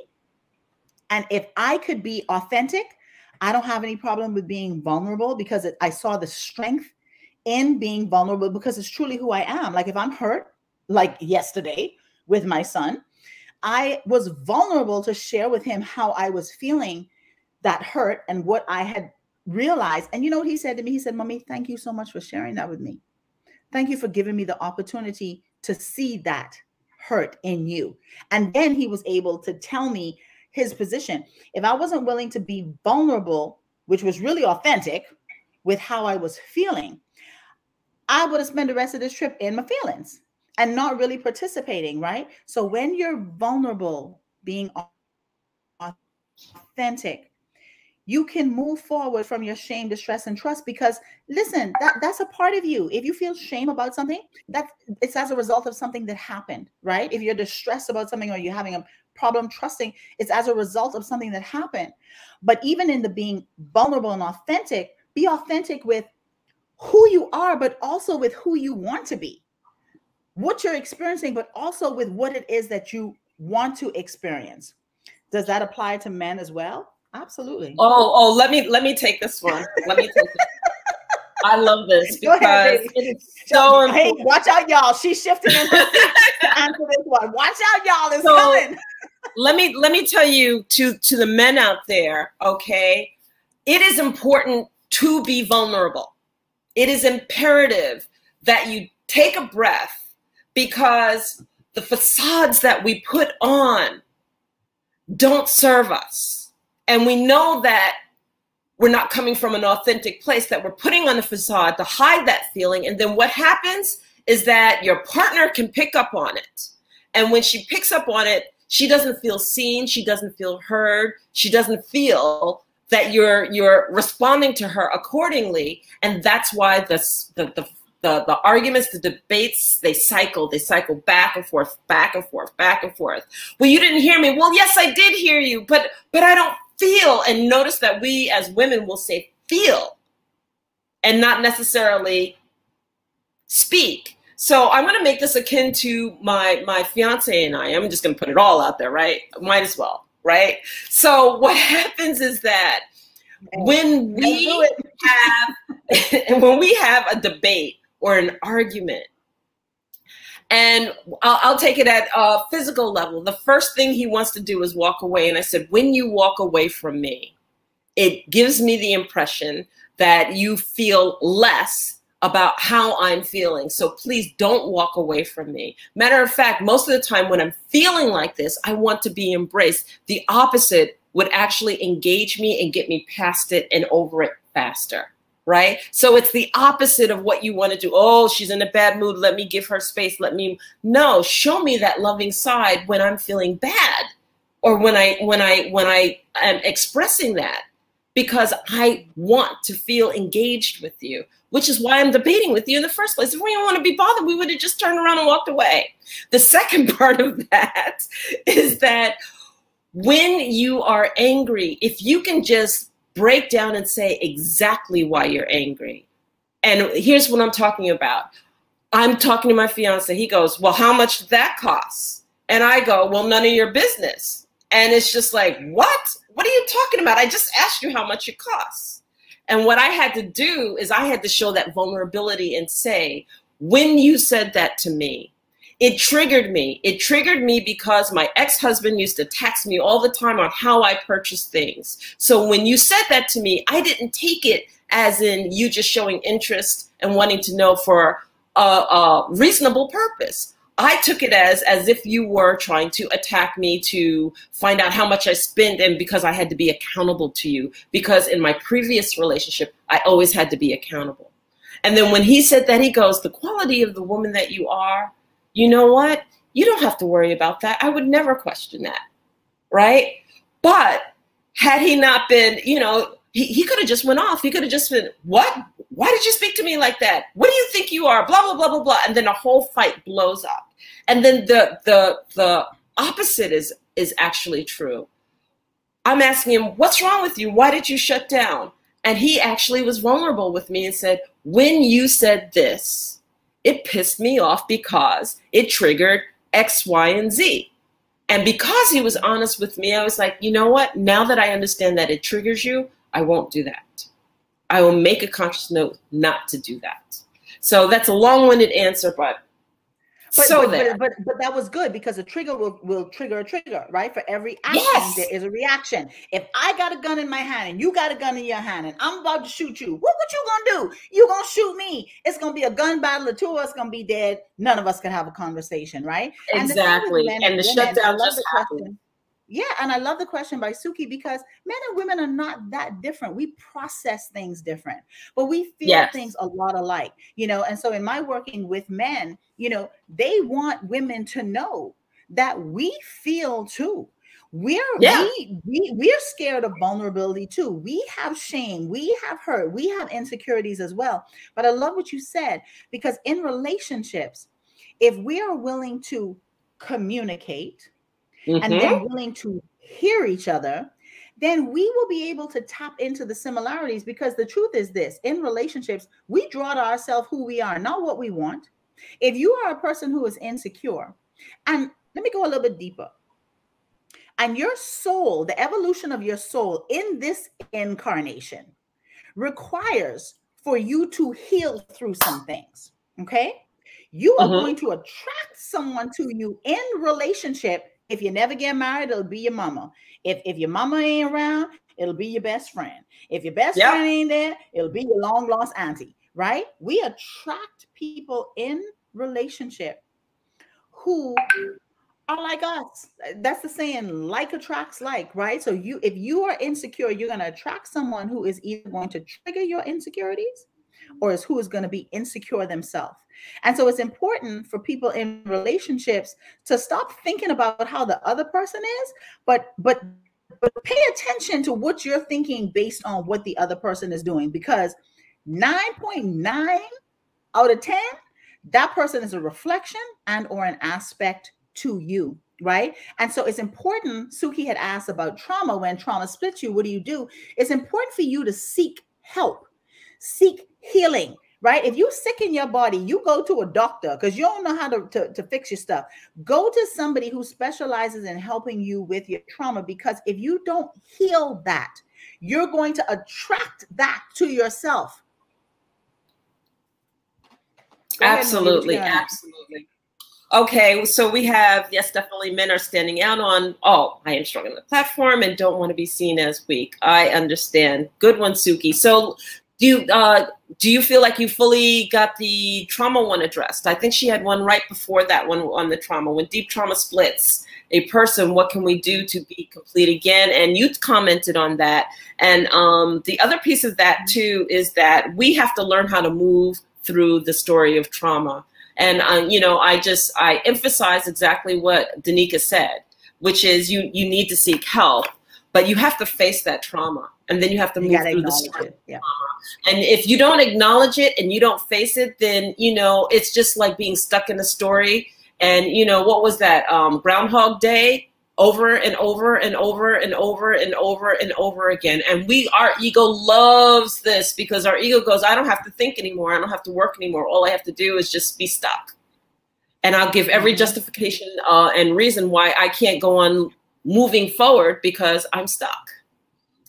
and if I could be authentic, I don't have any problem with being vulnerable because it, I saw the strength in being vulnerable because it's truly who I am. Like if I'm hurt, like yesterday with my son, I was vulnerable to share with him how I was feeling that hurt and what I had realized. And you know what he said to me? He said, Mommy, thank you so much for sharing that with me. Thank you for giving me the opportunity to see that hurt in you. And then he was able to tell me his position. If I wasn't willing to be vulnerable, which was really authentic with how I was feeling, I would have spent the rest of this trip in my feelings and not really participating, right? So when you're vulnerable, being authentic, you can move forward from your shame, distress, and trust because listen, that, that's a part of you. If you feel shame about something, that it's as a result of something that happened, right? If you're distressed about something or you're having a problem trusting, it's as a result of something that happened. But even in the being vulnerable and authentic, be authentic with who you are, but also with who you want to be, what you're experiencing, but also with what it is that you want to experience. Does that apply to men as well? Absolutely. Oh, oh, let me let me take this one. Let me take this. I love this because ahead, it is so Hey, important. watch out, y'all. She's shifting into to answer this one. Watch out, y'all. It's so, coming. let me let me tell you to to the men out there, okay? it is important to be vulnerable. It is imperative that you take a breath because the facades that we put on don't serve us. And we know that we're not coming from an authentic place, that we're putting on a facade to hide that feeling. And then what happens is that your partner can pick up on it. And when she picks up on it, she doesn't feel seen, she doesn't feel heard, she doesn't feel that you're you're responding to her accordingly. And that's why this the the the, the arguments, the debates, they cycle, they cycle back and forth, back and forth, back and forth. Well, you didn't hear me. Well, yes, I did hear you, but but I don't feel. And notice that we as women will say feel and not necessarily speak. So I'm going to make this akin to my my fiance and I. I'm just going to put it all out there, right? Might as well, right? So what happens is that when we have and when we have a debate or an argument. And I'll, I'll, take it at a physical level. The first thing he wants to do is walk away. And I said, when you walk away from me, it gives me the impression that you feel less about how I'm feeling. So please don't walk away from me. Matter of fact, most of the time when I'm feeling like this, I want to be embraced. The opposite would actually engage me and get me past it and over it faster right? So it's the opposite of what you want to do. Oh, she's in a bad mood. Let me give her space. Let me no, show me that loving side when I'm feeling bad or when I when I when I am expressing that because I want to feel engaged with you, which is why I'm debating with you in the first place. If we didn't want to be bothered, we would have just turned around and walked away. The second part of that is that when you are angry, if you can just break down and say exactly why you're angry. And here's what I'm talking about. I'm talking to my fiance. He goes, Well, how much did that cost? And I go, Well, none of your business. And it's just like, What? What are you talking about? I just asked you how much it costs. And what I had to do is I had to show that vulnerability and say, When you said that to me, it triggered me. It triggered me because my ex-husband used to text me all the time on how I purchased things. So when you said that to me, I didn't take it as in you just showing interest and wanting to know for a, a reasonable purpose. I took it as as if you were trying to attack me to find out how much I spent and because I had to be accountable to you because in my previous relationship I always had to be accountable. And then when he said that he goes the quality of the woman that you are you know what? You don't have to worry about that. I would never question that. Right. But had he not been, you know, he, he could have just went off. He could have just been, what? Why did you speak to me like that? What do you think you are? Blah, blah, blah, blah, blah. And then a whole fight blows up. And then the the the opposite is is actually true. I'm asking him, what's wrong with you? Why did you shut down? And he actually was vulnerable with me and said, when you said this, it pissed me off because it triggered X, Y, and Z. And because he was honest with me, I was like, you know what? Now that I understand that it triggers you, I won't do that. I will make a conscious note not to do that. So that's a long winded answer, but but, so but, but, but, but that was good because a trigger will, will trigger a trigger, right? For every action, yes. there is a reaction. If I got a gun in my hand and you got a gun in your hand and I'm about to shoot you, what what you gonna do? You gonna shoot me? It's gonna be a gun battle. The two of us gonna be dead. None of us can have a conversation, right? Exactly. And the, and the shutdown just happened. Question, yeah, and I love the question by Suki because men and women are not that different. We process things different, but we feel yes. things a lot alike, you know. And so, in my working with men, you know, they want women to know that we feel too. We're yeah. we, we we're scared of vulnerability too. We have shame, we have hurt, we have insecurities as well. But I love what you said because in relationships, if we are willing to communicate mm-hmm. and they're willing to hear each other, then we will be able to tap into the similarities because the truth is this in relationships, we draw to ourselves who we are, not what we want. If you are a person who is insecure, and let me go a little bit deeper. And your soul, the evolution of your soul in this incarnation requires for you to heal through some things. Okay. You are uh-huh. going to attract someone to you in relationship if you never get married, it'll be your mama. If if your mama ain't around, it'll be your best friend. If your best yep. friend ain't there, it'll be your long lost auntie, right? We attract people in relationship who are like us. That's the saying, like attracts like, right? So you if you are insecure, you're going to attract someone who is either going to trigger your insecurities or is who is going to be insecure themselves. And so it's important for people in relationships to stop thinking about how the other person is, but but but pay attention to what you're thinking based on what the other person is doing because 9.9 out of 10 that person is a reflection and or an aspect to you right? And so it's important suki had asked about trauma. When trauma splits you what do you do? It's important for you to seek help seek healing right if you're sick in your body you go to a doctor because you don't know how to, to, to fix your stuff go to somebody who specializes in helping you with your trauma because if you don't heal that you're going to attract that to yourself absolutely absolutely Okay, so we have, yes, definitely men are standing out on, oh, I am strong on the platform and don't want to be seen as weak. I understand. Good one, Suki. So do you, uh, do you feel like you fully got the trauma one addressed? I think she had one right before that one on the trauma. When deep trauma splits a person, what can we do to be complete again? And you commented on that. And um, the other piece of that too is that we have to learn how to move through the story of trauma and uh, you know, I just I emphasize exactly what Denika said, which is you you need to seek help, but you have to face that trauma, and then you have to move through the story. Yeah. And if you don't acknowledge it and you don't face it, then you know it's just like being stuck in a story. And you know what was that um, Groundhog Day? over and over and over and over and over and over again. And we, our ego loves this because our ego goes, I don't have to think anymore. I don't have to work anymore. All I have to do is just be stuck. And I'll give every mm-hmm. justification uh, and reason why I can't go on moving forward because I'm stuck.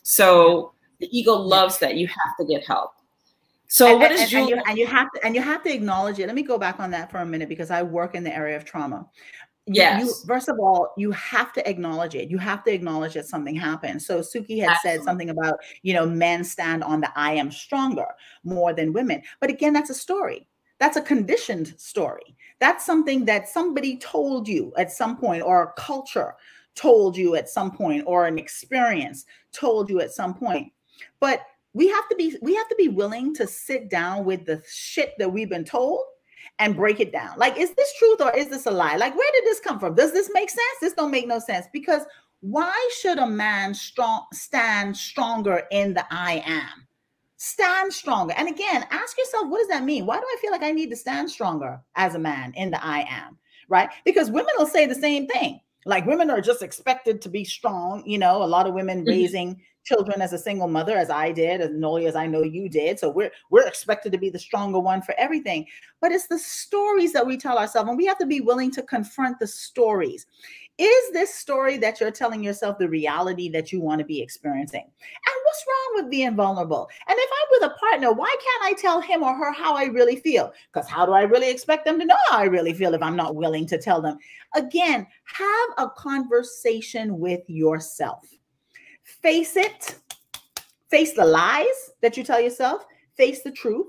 So the ego loves that. You have to get help. So and, what is and, and, you, and you have to and you have to acknowledge it. Let me go back on that for a minute because I work in the area of trauma yes. You, first of all, you have to acknowledge it. You have to acknowledge that something happened. So Suki had Absolutely. said something about, you know, men stand on the I am stronger more than women. But again, that's a story. That's a conditioned story. That's something that somebody told you at some point, or a culture told you at some point, or an experience told you at some point. But we have to be we have to be willing to sit down with the shit that we've been told and break it down. Like, is this truth or is this a lie? Like, where did this come from? Does this make sense? This don't make no sense because why should a man strong stand stronger in the I am? Stand stronger. And again, ask yourself, what does that mean? Why do I feel like I need to stand stronger as a man in the I am? Right? Because women will say the same thing. Like women are just expected to be strong. You know, a lot of women mm-hmm. raising children as a single mother, as I did, as Noli as I know you did. So we're we're expected to be the stronger one for everything. But it's the stories that we tell ourselves, and we have to be willing to confront the stories. Is this story that you're telling yourself the reality that you want to be experiencing? And what's wrong with being vulnerable? And if I'm with a partner, why can't I tell him or her how I really feel? Because how do I really expect them to know how I really feel if I'm not willing to tell them? Again, have a conversation with yourself face it, face the lies that you tell yourself, face the truth,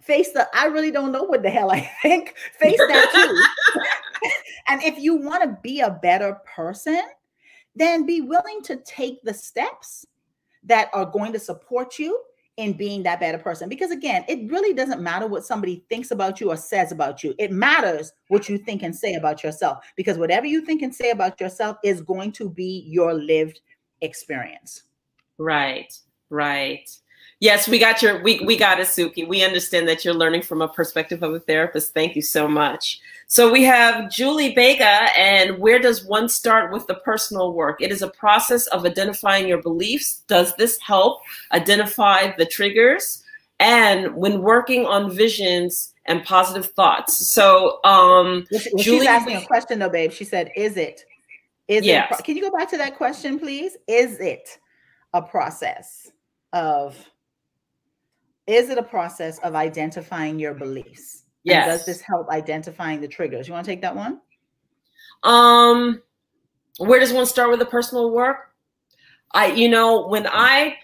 face the I really don't know what the hell I think, face that too. and if you want to be a better person, then be willing to take the steps that are going to support you in being that better person. Because again, it really doesn't matter what somebody thinks about you or says about you. It matters what you think and say about yourself. Because whatever you think and say about yourself is going to be your lived experience. Right, right. Yes, we got your we we got it, Suki. We understand that you're learning from a perspective of a therapist. Thank you so much. So we have Julie Bega, and where does one start with the personal work? It is a process of identifying your beliefs. Does this help identify the triggers? And when working on visions and positive thoughts. So um well, Julie, she's asking a question though, babe. She said, is it is yes. it can you go back to that question, please? Is it a process of is it a process of identifying your beliefs? Yes. And does this help identifying the triggers? You want to take that one? Um where does one start with the personal work? I, you know, when I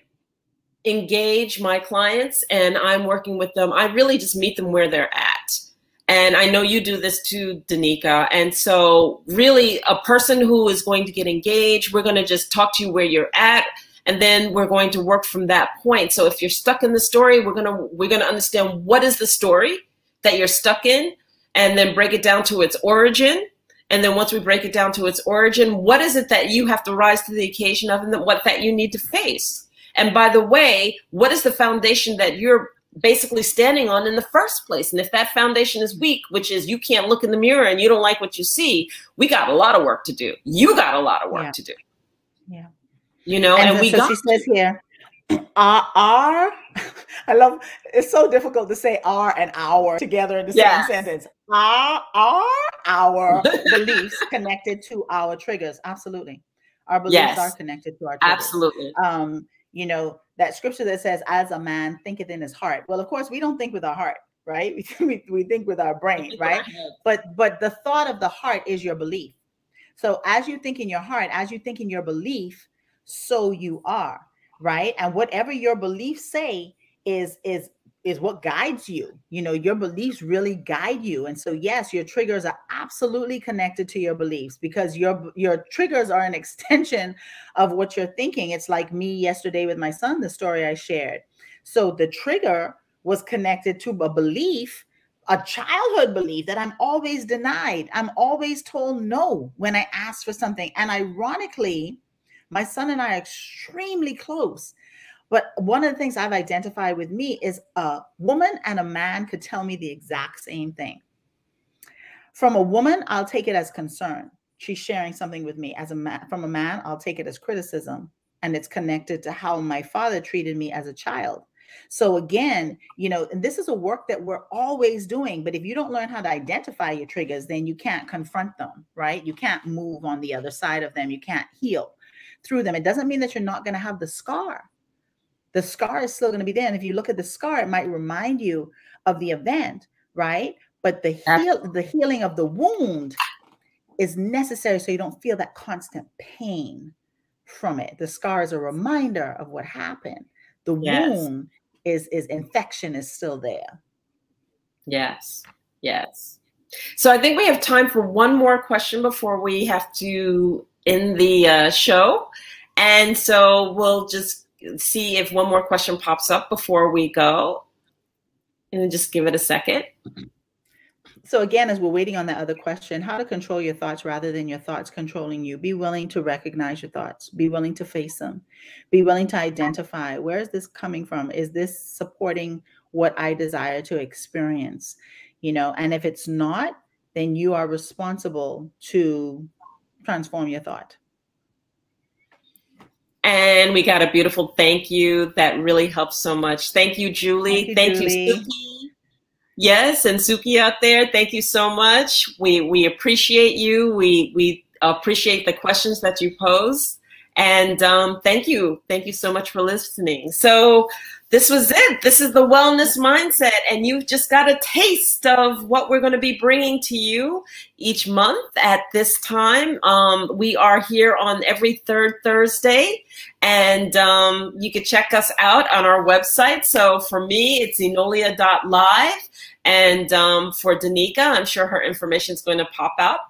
engage my clients and I'm working with them, I really just meet them where they're at. And I know you do this too, Denika. And so, really, a person who is going to get engaged, we're going to just talk to you where you're at, and then we're going to work from that point. So, if you're stuck in the story, we're gonna we're gonna understand what is the story that you're stuck in, and then break it down to its origin. And then once we break it down to its origin, what is it that you have to rise to the occasion of, and what that you need to face? And by the way, what is the foundation that you're basically standing on in the first place. And if that foundation is weak, which is you can't look in the mirror and you don't like what you see, we got a lot of work to do. You got a lot of work Yeah. to do. Yeah. You know, and, and, we so got she says here, our, our, I love, it's so difficult to say our and our together in the Yes. same sentence. Our, our, our beliefs connected to our triggers. Absolutely. Our beliefs Yes. are connected to our triggers. absolutely. Um, you know, that scripture that says, as a man thinketh in his heart. Well, of course, we don't think with our heart, right? We, we, we think with our brain, right? but but the thought of the heart is your belief so as you think in your heart as you think in your belief so you are right? And whatever your beliefs say is is is what guides you. You know your beliefs really guide you. And so yes your triggers are absolutely connected to your beliefs because your your triggers are an extension of what you're thinking. It's like me yesterday with my son the story i shared. So the trigger was connected to a belief a childhood belief that I'm always denied. I'm always told no when I ask for something. And ironically, my son and I are extremely close. But one of the things I've identified with me is a woman and a man could tell me the exact same thing. From a woman, I'll take it as concern. She's sharing something with me. As a man, from a man, I'll take it as criticism. And it's connected to how my father treated me as a child. So again, you know, this is a work that we're always doing, but if you don't learn how to identify your triggers, then you can't confront them, right? You can't move on the other side of them. You can't heal through them. It doesn't mean that you're not going to have the scar. The scar is still going to be there. And if you look at the scar, it might remind you of the event, right? But the heal the healing of the wound is necessary so you don't feel that constant pain from it. The scar is a reminder of what happened. The Yes. wound is is infection is still there. Yes. Yes. So I think we have time for one more question before we have to end the uh, show. And so we'll just see if one more question pops up before we go. And just give it a second. So again, as we're waiting on that other question, how to control your thoughts rather than your thoughts controlling you. Be willing to recognize your thoughts. Be willing to face them. Be willing to identify where is this coming from? Is this supporting what I desire to experience? You know, and if it's not, then you are responsible to transform your thought. And we got a beautiful thank you that really helps so much. Thank you, Julie. Thank Thank you, you, Suki. Yes, and Suki out there, thank you so much. We we appreciate you. We we appreciate the questions that you pose. And um, thank you. Thank you so much for listening. So this was it. This is the wellness mindset. And you've just got a taste of what we're going to be bringing to you each month at this time. Um, we are here on every third Thursday. And um, you can check us out on our website. So for me, it's enolia.live. And um, for Denika, I'm sure her information is going to pop out.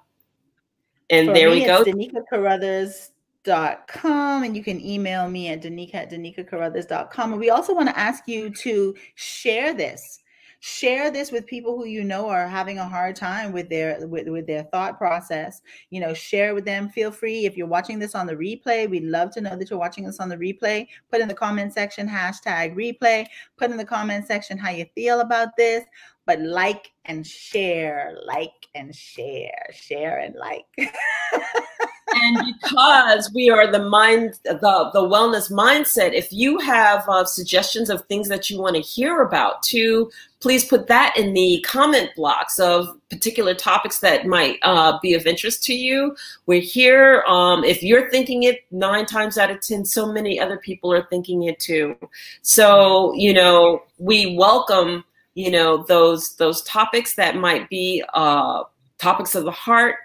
And For there me, we go. It's DenikaCarruthers.com and you can email me at Denika at DenikaCarruthers.com. And we also want to ask you to share this. Share this with people who you know are having a hard time with their with, with their thought process. You know, share with them. Feel free if you're watching this on the replay. We'd love to know that you're watching us on the replay. Put in the comment section hashtag replay. Put in the comment section how you feel about this. But like and share, like and share, share and like. and because we are the mind the the wellness mindset if you have uh, suggestions of things that you want to hear about too please put that in the comment blocks of particular topics that might uh, be of interest to you. We're here um, if you're thinking it nine times out of ten so many other people are thinking it too. So you know we welcome you know those those topics that might be uh, topics of the heart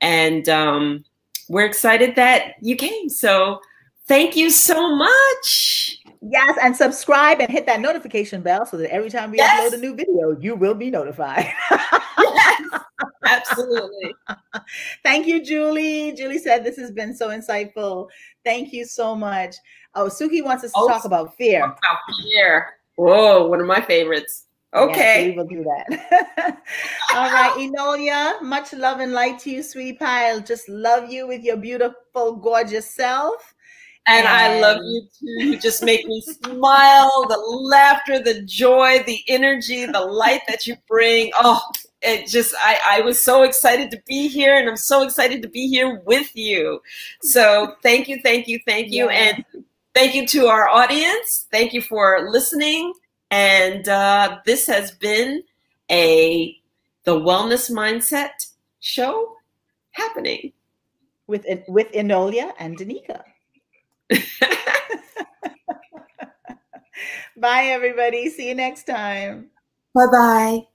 and um, we're excited that you came. So thank you so much. Yes, and subscribe and hit that notification bell so that every time we yes. upload a new video, you will be notified. yes, absolutely. Thank you, Julie. Julie said this has been so insightful. Thank you so much. Oh, Suki wants us to oh, talk about fear. About fear. Whoa, one of my favorites. Okay. we will do that. All right, Enolia, much love and light to you, sweet pie. I'll just love you with your beautiful, gorgeous self. And, and I love you too. You just make me smile. The laughter, the joy, the energy, the light that you bring. Oh, it just I, I was so excited to be here and I'm so excited to be here with you. So thank you, thank you, thank you. Yeah. And thank you to our audience. Thank you for listening. And uh, this has been a the Wellness Mindset show happening with with Enolia and Denika. Bye, everybody. See you next time. Bye bye.